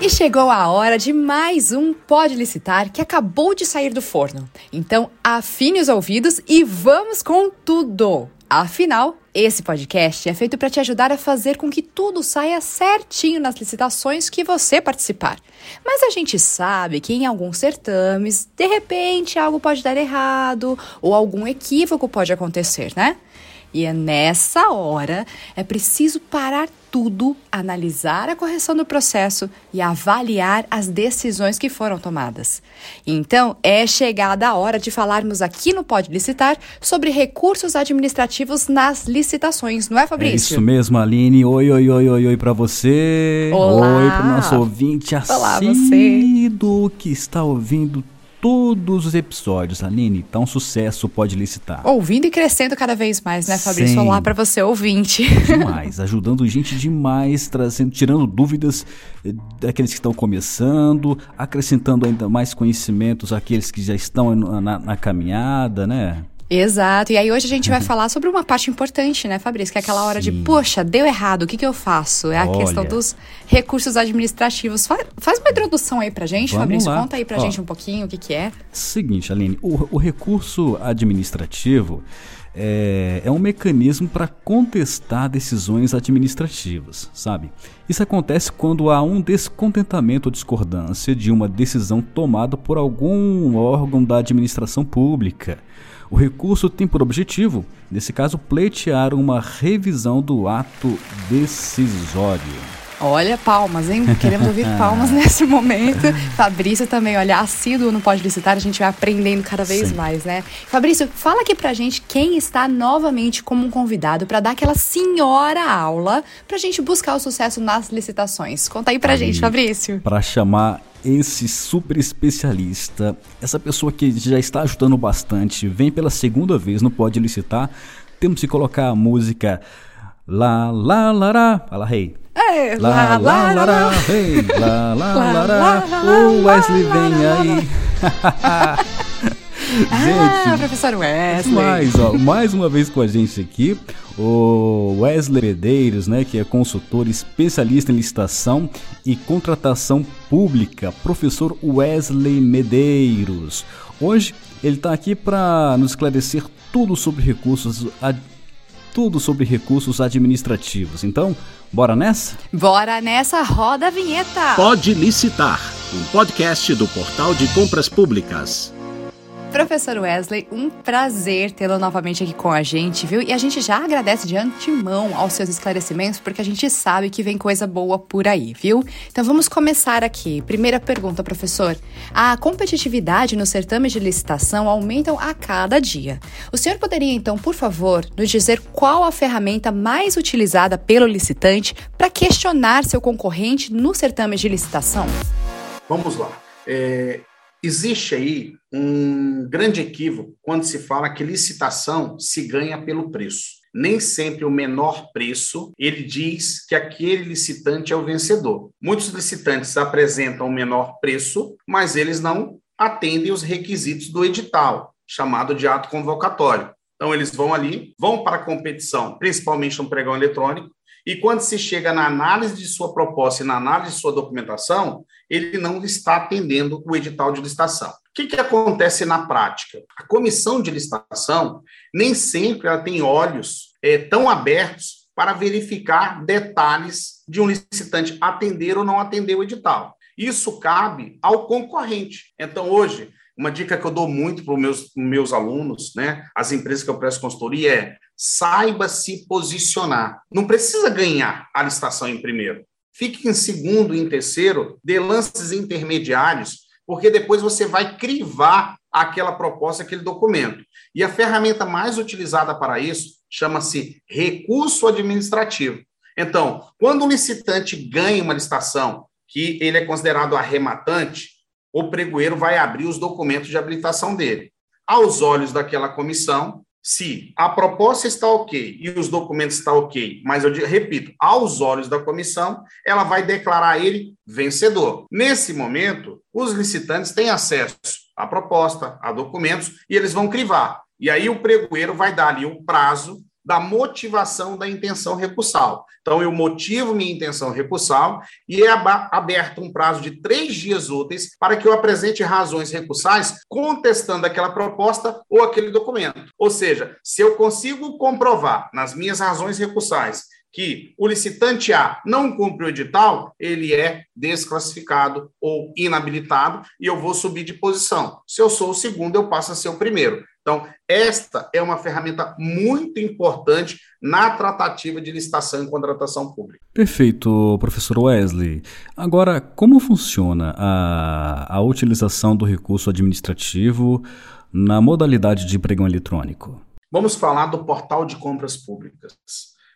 E chegou a hora de mais um Pode Licitar que acabou de sair do forno. Então, afine os ouvidos e vamos com tudo! Afinal, esse podcast é feito para te ajudar a fazer com que tudo saia certinho nas licitações que você participar. Mas a gente sabe que em alguns certames, de repente, algo pode dar errado ou algum equívoco pode acontecer, né? E é nessa hora é preciso parar tudo, analisar a correção do processo e avaliar as decisões que foram tomadas. Então, é chegada a hora de falarmos aqui no Pode Licitar sobre recursos administrativos nas licitações, não é, Fabrício? É isso mesmo, Aline. Oi, oi, oi, oi, oi para você. Olá. Oi para o nosso ouvinte assíduo que está ouvindo todos os episódios. Aline, um sucesso, pode licitar. Ouvindo e crescendo cada vez mais, né, Fabrício? Olá para você, ouvinte. Demais, ajudando gente demais, trazendo, tirando dúvidas eh, daqueles que estão começando, acrescentando ainda mais conhecimentos àqueles que já estão na, na caminhada, né? Exato. E aí hoje a gente vai uhum. falar sobre uma parte importante, né, Fabrício? Que é aquela hora Sim. de, poxa, deu errado, o que, que eu faço? É a Olha. questão dos recursos administrativos. Faz, faz uma introdução aí pra gente, Vamos Fabrício. Lá. Conta aí pra Ó, gente um pouquinho o que, que é. Seguinte, Aline, o, o recurso administrativo é, é um mecanismo para contestar decisões administrativas, sabe? Isso acontece quando há um descontentamento ou discordância de uma decisão tomada por algum órgão da administração pública o recurso tem por objetivo, nesse caso, pleitear uma revisão do ato decisório. Olha, palmas, hein? Queremos ouvir palmas nesse momento. Fabrício também, olha, assíduo no Pode Licitar, a gente vai aprendendo cada vez Sim. mais, né? Fabrício, fala aqui pra gente quem está novamente como um convidado para dar aquela senhora aula pra gente buscar o sucesso nas licitações. Conta aí pra aí, gente, Fabrício. Para chamar esse super especialista, essa pessoa que já está ajudando bastante, vem pela segunda vez, não pode licitar, temos que colocar a música Lá, lá, lará, fala rei. Hey. Lá, lá, lá, lá, rei, lá, lá, lará, o Wesley vem aí. gente, ah, professor Wesley. Mais, ó, mais uma vez com a gente aqui, o Wesley Medeiros, né, que é consultor especialista em licitação e contratação pública, professor Wesley Medeiros. Hoje ele está aqui para nos esclarecer tudo sobre recursos, tudo sobre recursos administrativos. Então, bora nessa? Bora nessa, roda a vinheta. Pode licitar, um podcast do Portal de Compras Públicas. Professor Wesley, um prazer tê-lo novamente aqui com a gente, viu? E a gente já agradece de antemão aos seus esclarecimentos, porque a gente sabe que vem coisa boa por aí, viu? Então vamos começar aqui. Primeira pergunta, professor. A competitividade nos certames de licitação aumentam a cada dia. O senhor poderia, então, por favor, nos dizer qual a ferramenta mais utilizada pelo licitante para questionar seu concorrente no certame de licitação? Vamos lá. É, Existe aí um grande equívoco quando se fala que licitação se ganha pelo preço. Nem sempre o menor preço ele diz que aquele licitante é o vencedor. Muitos licitantes apresentam o menor preço, mas eles não atendem os requisitos do edital, chamado de ato convocatório. Então, eles vão ali, vão para a competição, principalmente no pregão eletrônico, e quando se chega na análise de sua proposta e na análise de sua documentação, ele não está atendendo o edital de licitação. O que, que acontece na prática? A comissão de licitação nem sempre ela tem olhos é, tão abertos para verificar detalhes de um licitante atender ou não atender o edital. Isso cabe ao concorrente. Então, hoje, uma dica que eu dou muito para os meus, meus alunos, né, as empresas que eu presto consultoria, é saiba se posicionar. Não precisa ganhar a licitação em primeiro. Fique em segundo e em terceiro, dê lances intermediários, porque depois você vai crivar aquela proposta, aquele documento. E a ferramenta mais utilizada para isso chama-se recurso administrativo. Então, quando o licitante ganha uma licitação que ele é considerado arrematante, o pregoeiro vai abrir os documentos de habilitação dele. Aos olhos daquela comissão, se a proposta está ok e os documentos estão ok, mas eu repito, aos olhos da comissão, ela vai declarar ele vencedor. Nesse momento, os licitantes têm acesso à proposta, a documentos, e eles vão crivar. E aí o pregoeiro vai dar ali o prazo da motivação da intenção recursal. Então, eu motivo minha intenção recursal e é aberto um prazo de três dias úteis para que eu apresente razões recursais contestando aquela proposta ou aquele documento. Ou seja, se eu consigo comprovar nas minhas razões recursais que o licitante A não cumpre o edital, ele é desclassificado ou inabilitado e eu vou subir de posição. Se eu sou o segundo, eu passo a ser o primeiro. Então, esta é uma ferramenta muito importante na tratativa de licitação e contratação pública. Perfeito, professor Wesley. Agora, como funciona a, a utilização do recurso administrativo na modalidade de pregão eletrônico? Vamos falar do portal de compras públicas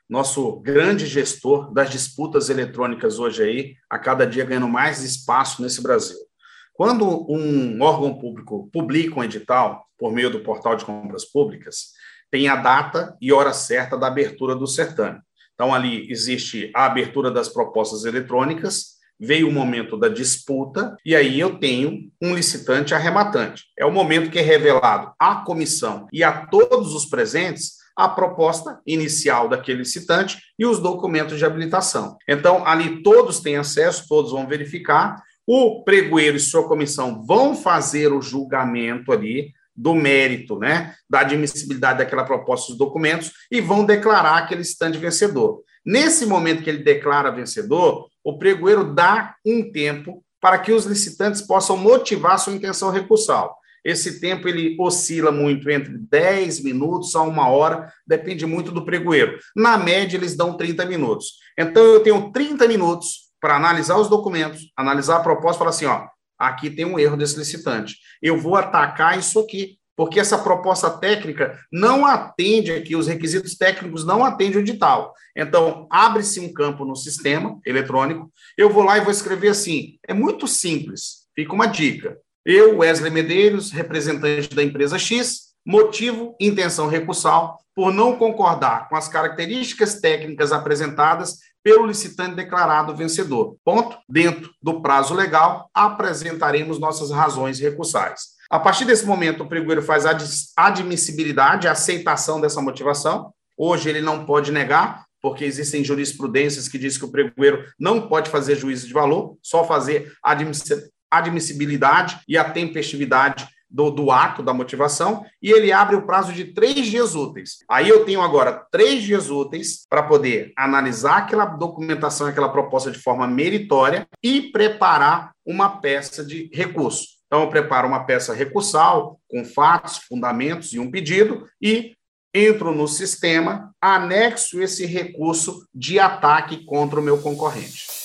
nosso grande gestor das disputas eletrônicas hoje aí, a cada dia ganhando mais espaço nesse Brasil. Quando um órgão público publica um edital por meio do portal de compras públicas, tem a data e hora certa da abertura do certame. Então, ali existe a abertura das propostas eletrônicas, veio o momento da disputa, e aí eu tenho um licitante arrematante. É o momento que é revelado à comissão e a todos os presentes a proposta inicial daquele licitante e os documentos de habilitação. Então, ali todos têm acesso, todos vão verificar. O pregoeiro e sua comissão vão fazer o julgamento ali do mérito, né, da admissibilidade daquela proposta dos documentos e vão declarar aquele licitante vencedor. Nesse momento que ele declara vencedor, o pregoeiro dá um tempo para que os licitantes possam motivar sua intenção recursal. Esse tempo ele oscila muito entre 10 minutos a uma hora, depende muito do pregoeiro. Na média, eles dão 30 minutos. Então, eu tenho 30 minutos para analisar os documentos, analisar a proposta e falar assim: ó, aqui tem um erro desse licitante. Eu vou atacar isso aqui, porque essa proposta técnica não atende aqui, os requisitos técnicos não atendem o edital. Então, abre-se um campo no sistema eletrônico, eu vou lá e vou escrever assim. É muito simples, fica uma dica. Eu, Wesley Medeiros, representante da empresa X, motivo intenção recursal por não concordar com as características técnicas apresentadas pelo licitante declarado vencedor. Ponto. Dentro do prazo legal, apresentaremos nossas razões recursais. A partir desse momento, o pregoeiro faz a admissibilidade, a aceitação dessa motivação. Hoje ele não pode negar, porque existem jurisprudências que dizem que o pregoeiro não pode fazer juízo de valor, só fazer admissibilidade e a tempestividade do, do, ato da motivação e ele abre o prazo de três dias úteis. Aí eu tenho agora três dias úteis para poder analisar aquela documentação, aquela proposta de forma meritória e preparar uma peça de recurso. Então, eu preparo uma peça recursal com fatos, fundamentos e um pedido e entro no sistema, anexo esse recurso de ataque contra o meu concorrente.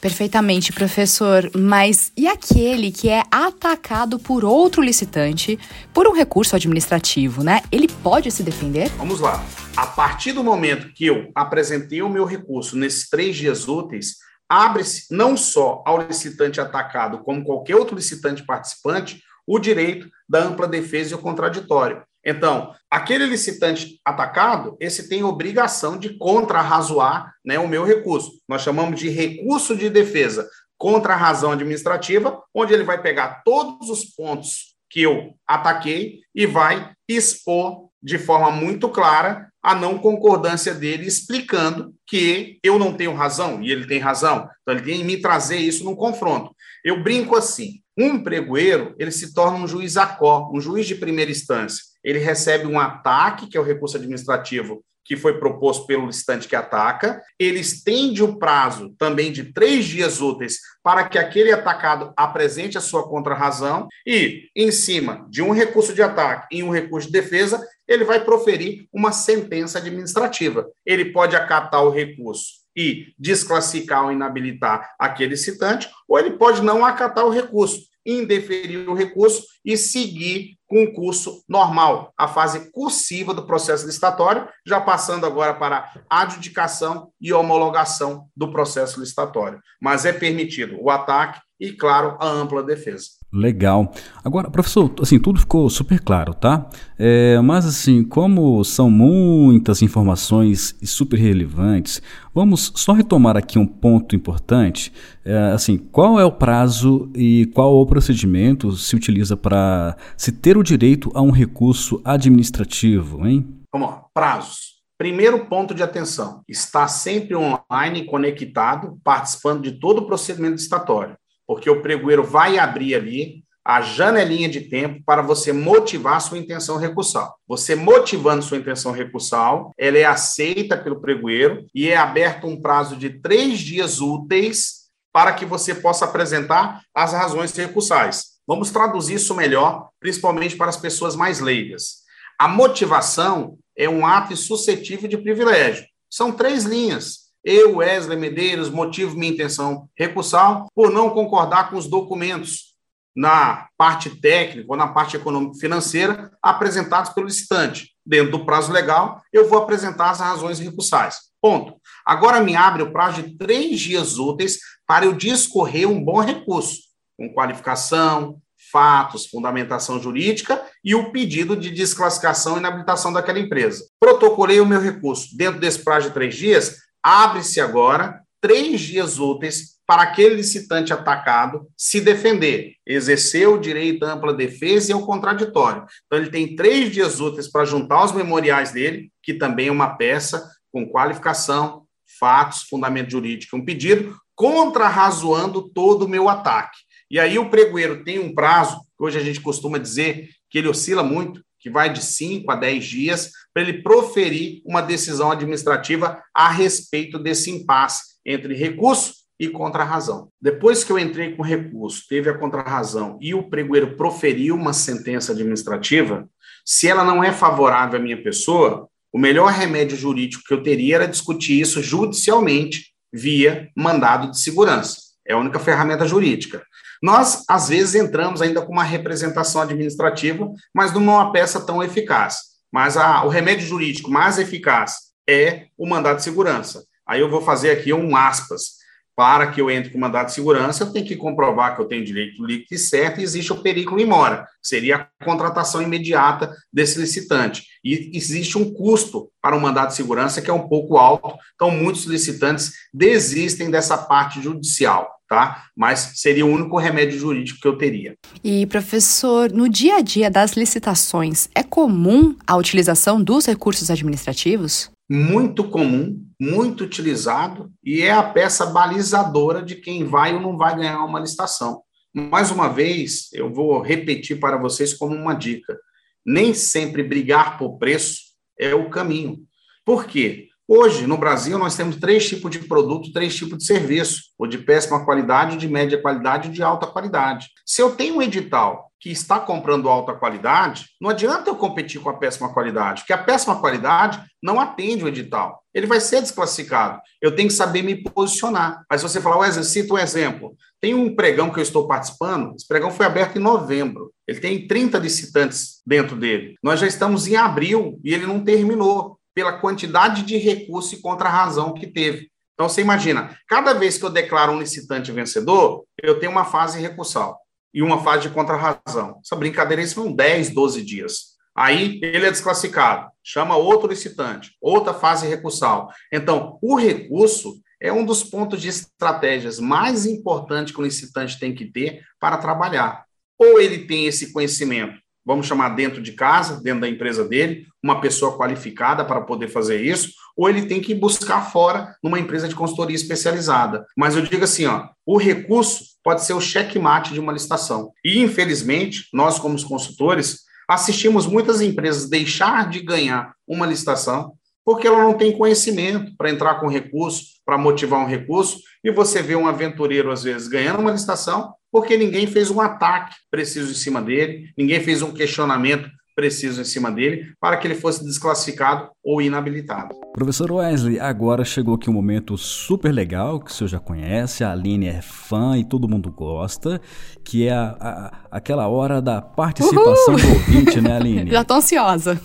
Perfeitamente, professor. Mas e aquele que é atacado por outro licitante por um recurso administrativo, né? Ele pode se defender? Vamos lá. A partir do momento que eu apresentei o meu recurso nesses três dias úteis, abre-se não só ao licitante atacado, como qualquer outro licitante participante, o direito da ampla defesa e o contraditório. Então, aquele licitante atacado, esse tem obrigação de contrarrazoar né, o meu recurso. Nós chamamos de recurso de defesa contra a razão administrativa, onde ele vai pegar todos os pontos que eu ataquei e vai expor de forma muito clara a não concordância dele, explicando que eu não tenho razão e ele tem razão. Então, ele tem que me trazer isso no confronto. Eu brinco assim: um pregoeiro ele se torna um juiz acó, um juiz de primeira instância. Ele recebe um ataque, que é o recurso administrativo que foi proposto pelo licitante que ataca, ele estende o prazo também de três dias úteis para que aquele atacado apresente a sua contrarrazão e, em cima de um recurso de ataque e um recurso de defesa, ele vai proferir uma sentença administrativa. Ele pode acatar o recurso e desclassificar ou inabilitar aquele citante, ou ele pode não acatar o recurso, indeferir o recurso e seguir com o curso normal, a fase cursiva do processo licitatório, já passando agora para adjudicação e homologação do processo licitatório. Mas é permitido o ataque e, claro, a ampla defesa. Legal. Agora, professor, assim, tudo ficou super claro, tá? É, mas, assim, como são muitas informações e super relevantes, vamos só retomar aqui um ponto importante. É, assim, qual é o prazo e qual o procedimento se utiliza para se ter o direito a um recurso administrativo, hein? Vamos lá, prazos. Primeiro ponto de atenção: está sempre online, conectado, participando de todo o procedimento licitatório, porque o pregoeiro vai abrir ali a janelinha de tempo para você motivar sua intenção recursal. Você motivando sua intenção recursal, ela é aceita pelo pregoeiro e é aberto um prazo de três dias úteis para que você possa apresentar as razões recursais. Vamos traduzir isso melhor, principalmente para as pessoas mais leigas. A motivação é um ato suscetível de privilégio. São três linhas. Eu, Wesley Medeiros, motivo minha intenção recursal por não concordar com os documentos na parte técnica ou na parte econômico-financeira apresentados pelo licitante. Dentro do prazo legal, eu vou apresentar as razões recursais. Ponto. Agora me abre o prazo de três dias úteis para eu discorrer um bom recurso, com qualificação, fatos, fundamentação jurídica e o pedido de desclassificação e inabilitação daquela empresa. Protocolei o meu recurso. Dentro desse prazo de três dias, abre-se agora três dias úteis para aquele licitante atacado se defender, exercer o direito à ampla defesa e ao contraditório. Então, ele tem três dias úteis para juntar os memoriais dele, que também é uma peça com qualificação, fatos, fundamento jurídico, um pedido, contrarrazoando todo o meu ataque. E aí o pregoeiro tem um prazo, que hoje a gente costuma dizer que ele oscila muito, que vai de 5 a 10 dias, para ele proferir uma decisão administrativa a respeito desse impasse entre recurso e contrarrazão. Depois que eu entrei com recurso, teve a contrarrazão e o pregoeiro proferiu uma sentença administrativa, se ela não é favorável à minha pessoa, o melhor remédio jurídico que eu teria era discutir isso judicialmente via mandado de segurança. É a única ferramenta jurídica. Nós, às vezes, entramos ainda com uma representação administrativa, mas não uma peça tão eficaz. Mas a, o remédio jurídico mais eficaz é o mandado de segurança. Aí eu vou fazer aqui um aspas. Para que eu entre com mandado de segurança, eu tenho que comprovar que eu tenho direito líquido e certo e existe o perículo em mora. Seria a contratação imediata desse licitante. E existe um custo para o mandado de segurança que é um pouco alto. Então, muitos licitantes desistem dessa parte judicial tá? Mas seria o único remédio jurídico que eu teria. E, professor, no dia a dia das licitações, é comum a utilização dos recursos administrativos? muito comum, muito utilizado e é a peça balizadora de quem vai ou não vai ganhar uma licitação. Mais uma vez, eu vou repetir para vocês como uma dica: nem sempre brigar por preço é o caminho. Por quê? Hoje, no Brasil, nós temos três tipos de produto, três tipos de serviço: o de péssima qualidade, de média qualidade e de alta qualidade. Se eu tenho um edital que está comprando alta qualidade, não adianta eu competir com a péssima qualidade, porque a péssima qualidade não atende o edital. Ele vai ser desclassificado. Eu tenho que saber me posicionar. Mas você falar, Wesley, cita um exemplo. Tem um pregão que eu estou participando, esse pregão foi aberto em novembro. Ele tem 30 licitantes dentro dele. Nós já estamos em abril e ele não terminou pela quantidade de recurso e contra-razão que teve. Então, você imagina, cada vez que eu declaro um licitante vencedor, eu tenho uma fase recursal e uma fase de contrarrazão. Essa brincadeira aí são 10, 12 dias. Aí ele é desclassificado, chama outro licitante, outra fase recursal. Então, o recurso é um dos pontos de estratégias mais importantes que o licitante tem que ter para trabalhar. Ou ele tem esse conhecimento vamos chamar dentro de casa, dentro da empresa dele, uma pessoa qualificada para poder fazer isso, ou ele tem que buscar fora numa empresa de consultoria especializada. Mas eu digo assim, ó, o recurso pode ser o checkmate de uma licitação. E infelizmente, nós como consultores assistimos muitas empresas deixar de ganhar uma licitação porque ela não tem conhecimento para entrar com recurso, para motivar um recurso, e você vê um aventureiro às vezes ganhando uma licitação porque ninguém fez um ataque preciso em cima dele, ninguém fez um questionamento preciso em cima dele para que ele fosse desclassificado ou inabilitado. Professor Wesley, agora chegou aqui um momento super legal que o senhor já conhece, a Aline é fã e todo mundo gosta, que é a, a, aquela hora da participação Uhul! do ouvinte, né, Aline? Já tô ansiosa.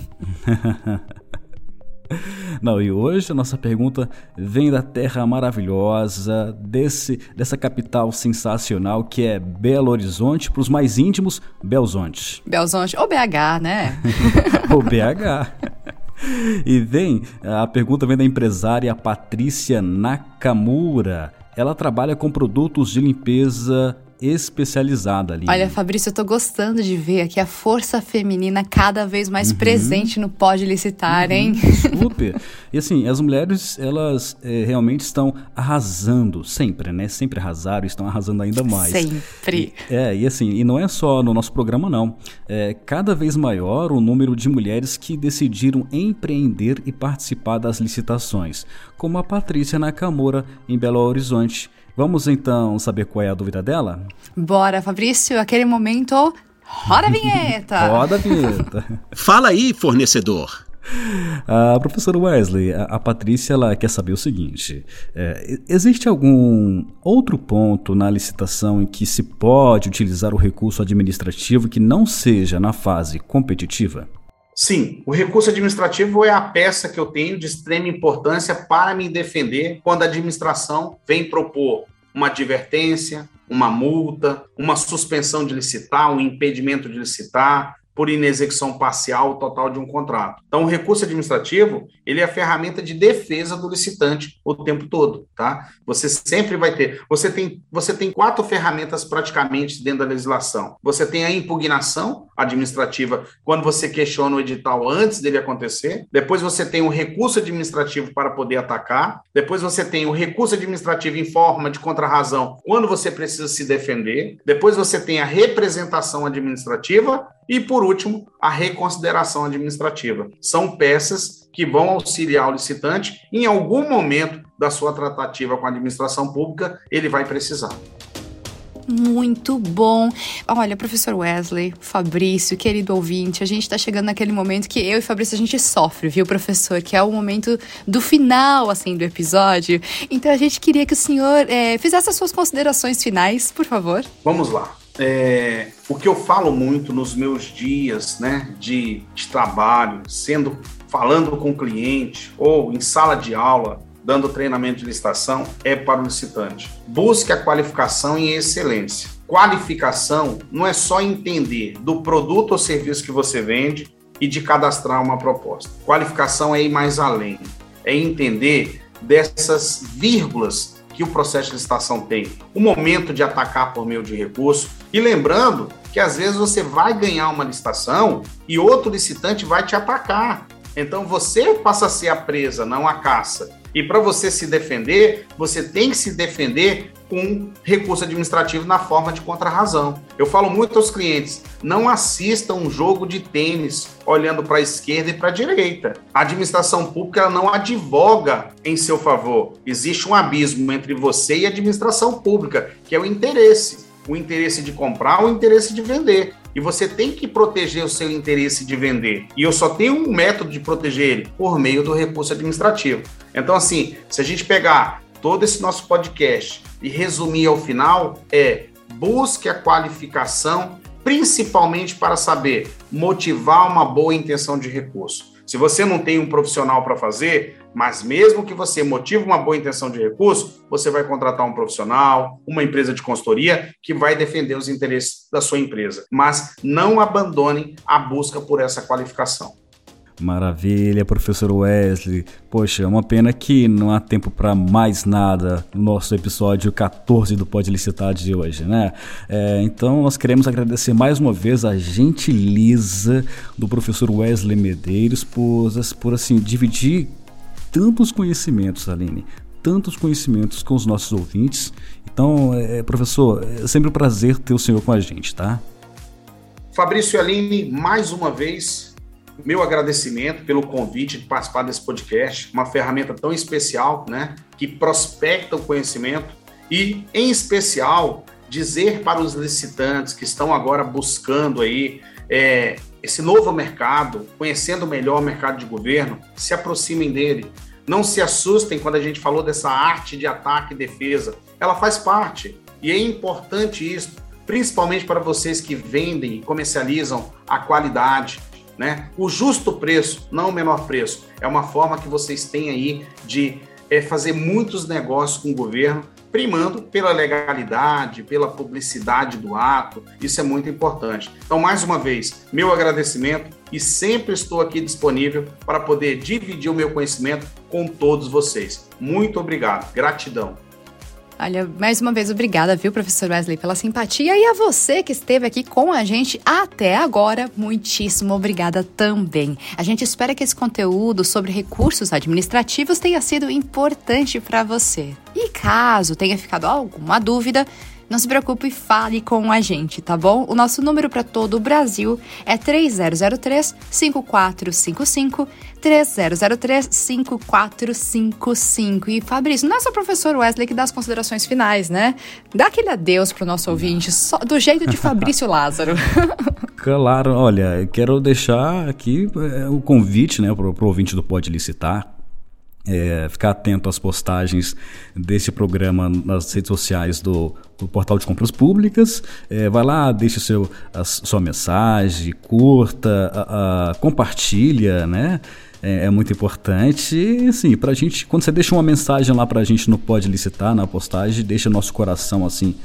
Não, e hoje a nossa pergunta vem da terra maravilhosa, desse, dessa capital sensacional que é Belo Horizonte, para os mais íntimos, Belzonte. Belzonte, ou BH, né? ou BH. E vem, a pergunta vem da empresária Patrícia Nakamura. Ela trabalha com produtos de limpeza especializada ali. Olha, Fabrício, eu tô gostando de ver aqui a força feminina cada vez mais uhum. presente no Pode Licitar, uhum. hein? Super. E assim, as mulheres, elas é, realmente estão arrasando, sempre, né? Sempre arrasaram e estão arrasando ainda mais. Sempre. E, é, e assim, e não é só no nosso programa, não. É cada vez maior o número de mulheres que decidiram empreender e participar das licitações, como a Patrícia Nakamura, em Belo Horizonte. Vamos então saber qual é a dúvida dela? Bora, Fabrício, aquele momento. Roda a vinheta! Roda a vinheta! Fala aí, fornecedor! A professora Wesley, a, a Patrícia, ela quer saber o seguinte: é, existe algum outro ponto na licitação em que se pode utilizar o recurso administrativo que não seja na fase competitiva? Sim, o recurso administrativo é a peça que eu tenho de extrema importância para me defender quando a administração vem propor uma advertência, uma multa, uma suspensão de licitar, um impedimento de licitar, por inexecução parcial ou total de um contrato. Então, o recurso administrativo, ele é a ferramenta de defesa do licitante o tempo todo, tá? Você sempre vai ter, você tem, você tem quatro ferramentas praticamente dentro da legislação. Você tem a impugnação administrativa quando você questiona o edital antes dele acontecer, depois você tem o recurso administrativo para poder atacar, depois você tem o recurso administrativo em forma de contrarrazão quando você precisa se defender, depois você tem a representação administrativa e, por último, a reconsideração administrativa. São peças que vão auxiliar o licitante em algum momento da sua tratativa com a administração pública, ele vai precisar. Muito bom. Olha, professor Wesley, Fabrício, querido ouvinte, a gente está chegando naquele momento que eu e Fabrício a gente sofre, viu, professor? Que é o momento do final, assim, do episódio. Então a gente queria que o senhor é, fizesse as suas considerações finais, por favor. Vamos lá é, o que eu falo muito nos meus dias né, de, de trabalho, sendo falando com o cliente ou em sala de aula, dando treinamento de licitação, é para o licitante. Busque a qualificação em excelência. Qualificação não é só entender do produto ou serviço que você vende e de cadastrar uma proposta. Qualificação é ir mais além, é entender dessas vírgulas que o processo de licitação tem. O momento de atacar por meio de recurso. E lembrando que às vezes você vai ganhar uma licitação e outro licitante vai te atacar. Então você passa a ser a presa, não a caça. E para você se defender, você tem que se defender com recurso administrativo na forma de contrarrazão. Eu falo muito aos clientes: não assistam um jogo de tênis olhando para a esquerda e para a direita. A administração pública não advoga em seu favor. Existe um abismo entre você e a administração pública, que é o interesse. O interesse de comprar, o interesse de vender. E você tem que proteger o seu interesse de vender. E eu só tenho um método de proteger ele por meio do recurso administrativo. Então, assim, se a gente pegar todo esse nosso podcast e resumir ao final, é busque a qualificação, principalmente para saber motivar uma boa intenção de recurso. Se você não tem um profissional para fazer, mas mesmo que você motive uma boa intenção de recurso, você vai contratar um profissional, uma empresa de consultoria que vai defender os interesses da sua empresa. Mas não abandonem a busca por essa qualificação. Maravilha, professor Wesley. Poxa, é uma pena que não há tempo para mais nada no nosso episódio 14 do Pode Licitar de hoje, né? É, então, nós queremos agradecer mais uma vez a gentileza do professor Wesley Medeiros por, por assim, dividir tantos conhecimentos, Aline, tantos conhecimentos com os nossos ouvintes. Então, é, professor, é sempre um prazer ter o senhor com a gente, tá? Fabrício Aline, mais uma vez, meu agradecimento pelo convite de participar desse podcast, uma ferramenta tão especial, né, que prospecta o conhecimento e, em especial, dizer para os licitantes que estão agora buscando aí é, esse novo mercado, conhecendo melhor o mercado de governo, se aproximem dele. Não se assustem quando a gente falou dessa arte de ataque e defesa. Ela faz parte e é importante isso, principalmente para vocês que vendem e comercializam a qualidade, né? O justo preço, não o menor preço, é uma forma que vocês têm aí de é, fazer muitos negócios com o governo, primando pela legalidade, pela publicidade do ato. Isso é muito importante. Então, mais uma vez, meu agradecimento e sempre estou aqui disponível para poder dividir o meu conhecimento com todos vocês. Muito obrigado. Gratidão. Olha, mais uma vez, obrigada, viu, professor Wesley, pela simpatia. E a você que esteve aqui com a gente até agora, muitíssimo obrigada também. A gente espera que esse conteúdo sobre recursos administrativos tenha sido importante para você. E caso tenha ficado alguma dúvida, não se preocupe e fale com a gente, tá bom? O nosso número para todo o Brasil é 3003 5455 3003 5455. E Fabrício, não é só o professor Wesley que dá as considerações finais, né? Dá aquele adeus pro nosso ouvinte, só do jeito de Fabrício Lázaro. Claro, olha, quero deixar aqui é, o convite, né, pro, pro ouvinte do Pode Licitar é, ficar atento às postagens desse programa nas redes sociais do, do Portal de Compras Públicas. É, vai lá, deixe seu, a sua mensagem, curta, a, a, compartilha, né? É, é, muito importante. E, assim, pra gente, quando você deixa uma mensagem lá pra gente no Pode Licitar, na postagem, deixa nosso coração, assim,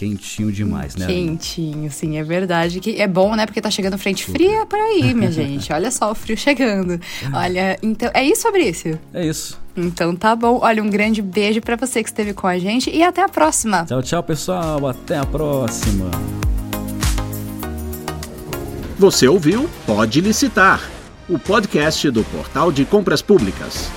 quentinho demais, né? Quentinho, sim, é verdade. Que é bom, né? Porque tá chegando frente fria por aí, minha gente. Olha só o frio chegando. Olha, então. É isso, Fabrício? É isso. Então tá bom. Olha, um grande beijo para você que esteve com a gente e até a próxima. Tchau, tchau, pessoal. Até a próxima. Você ouviu Pode Licitar, o podcast do Portal de Compras Públicas.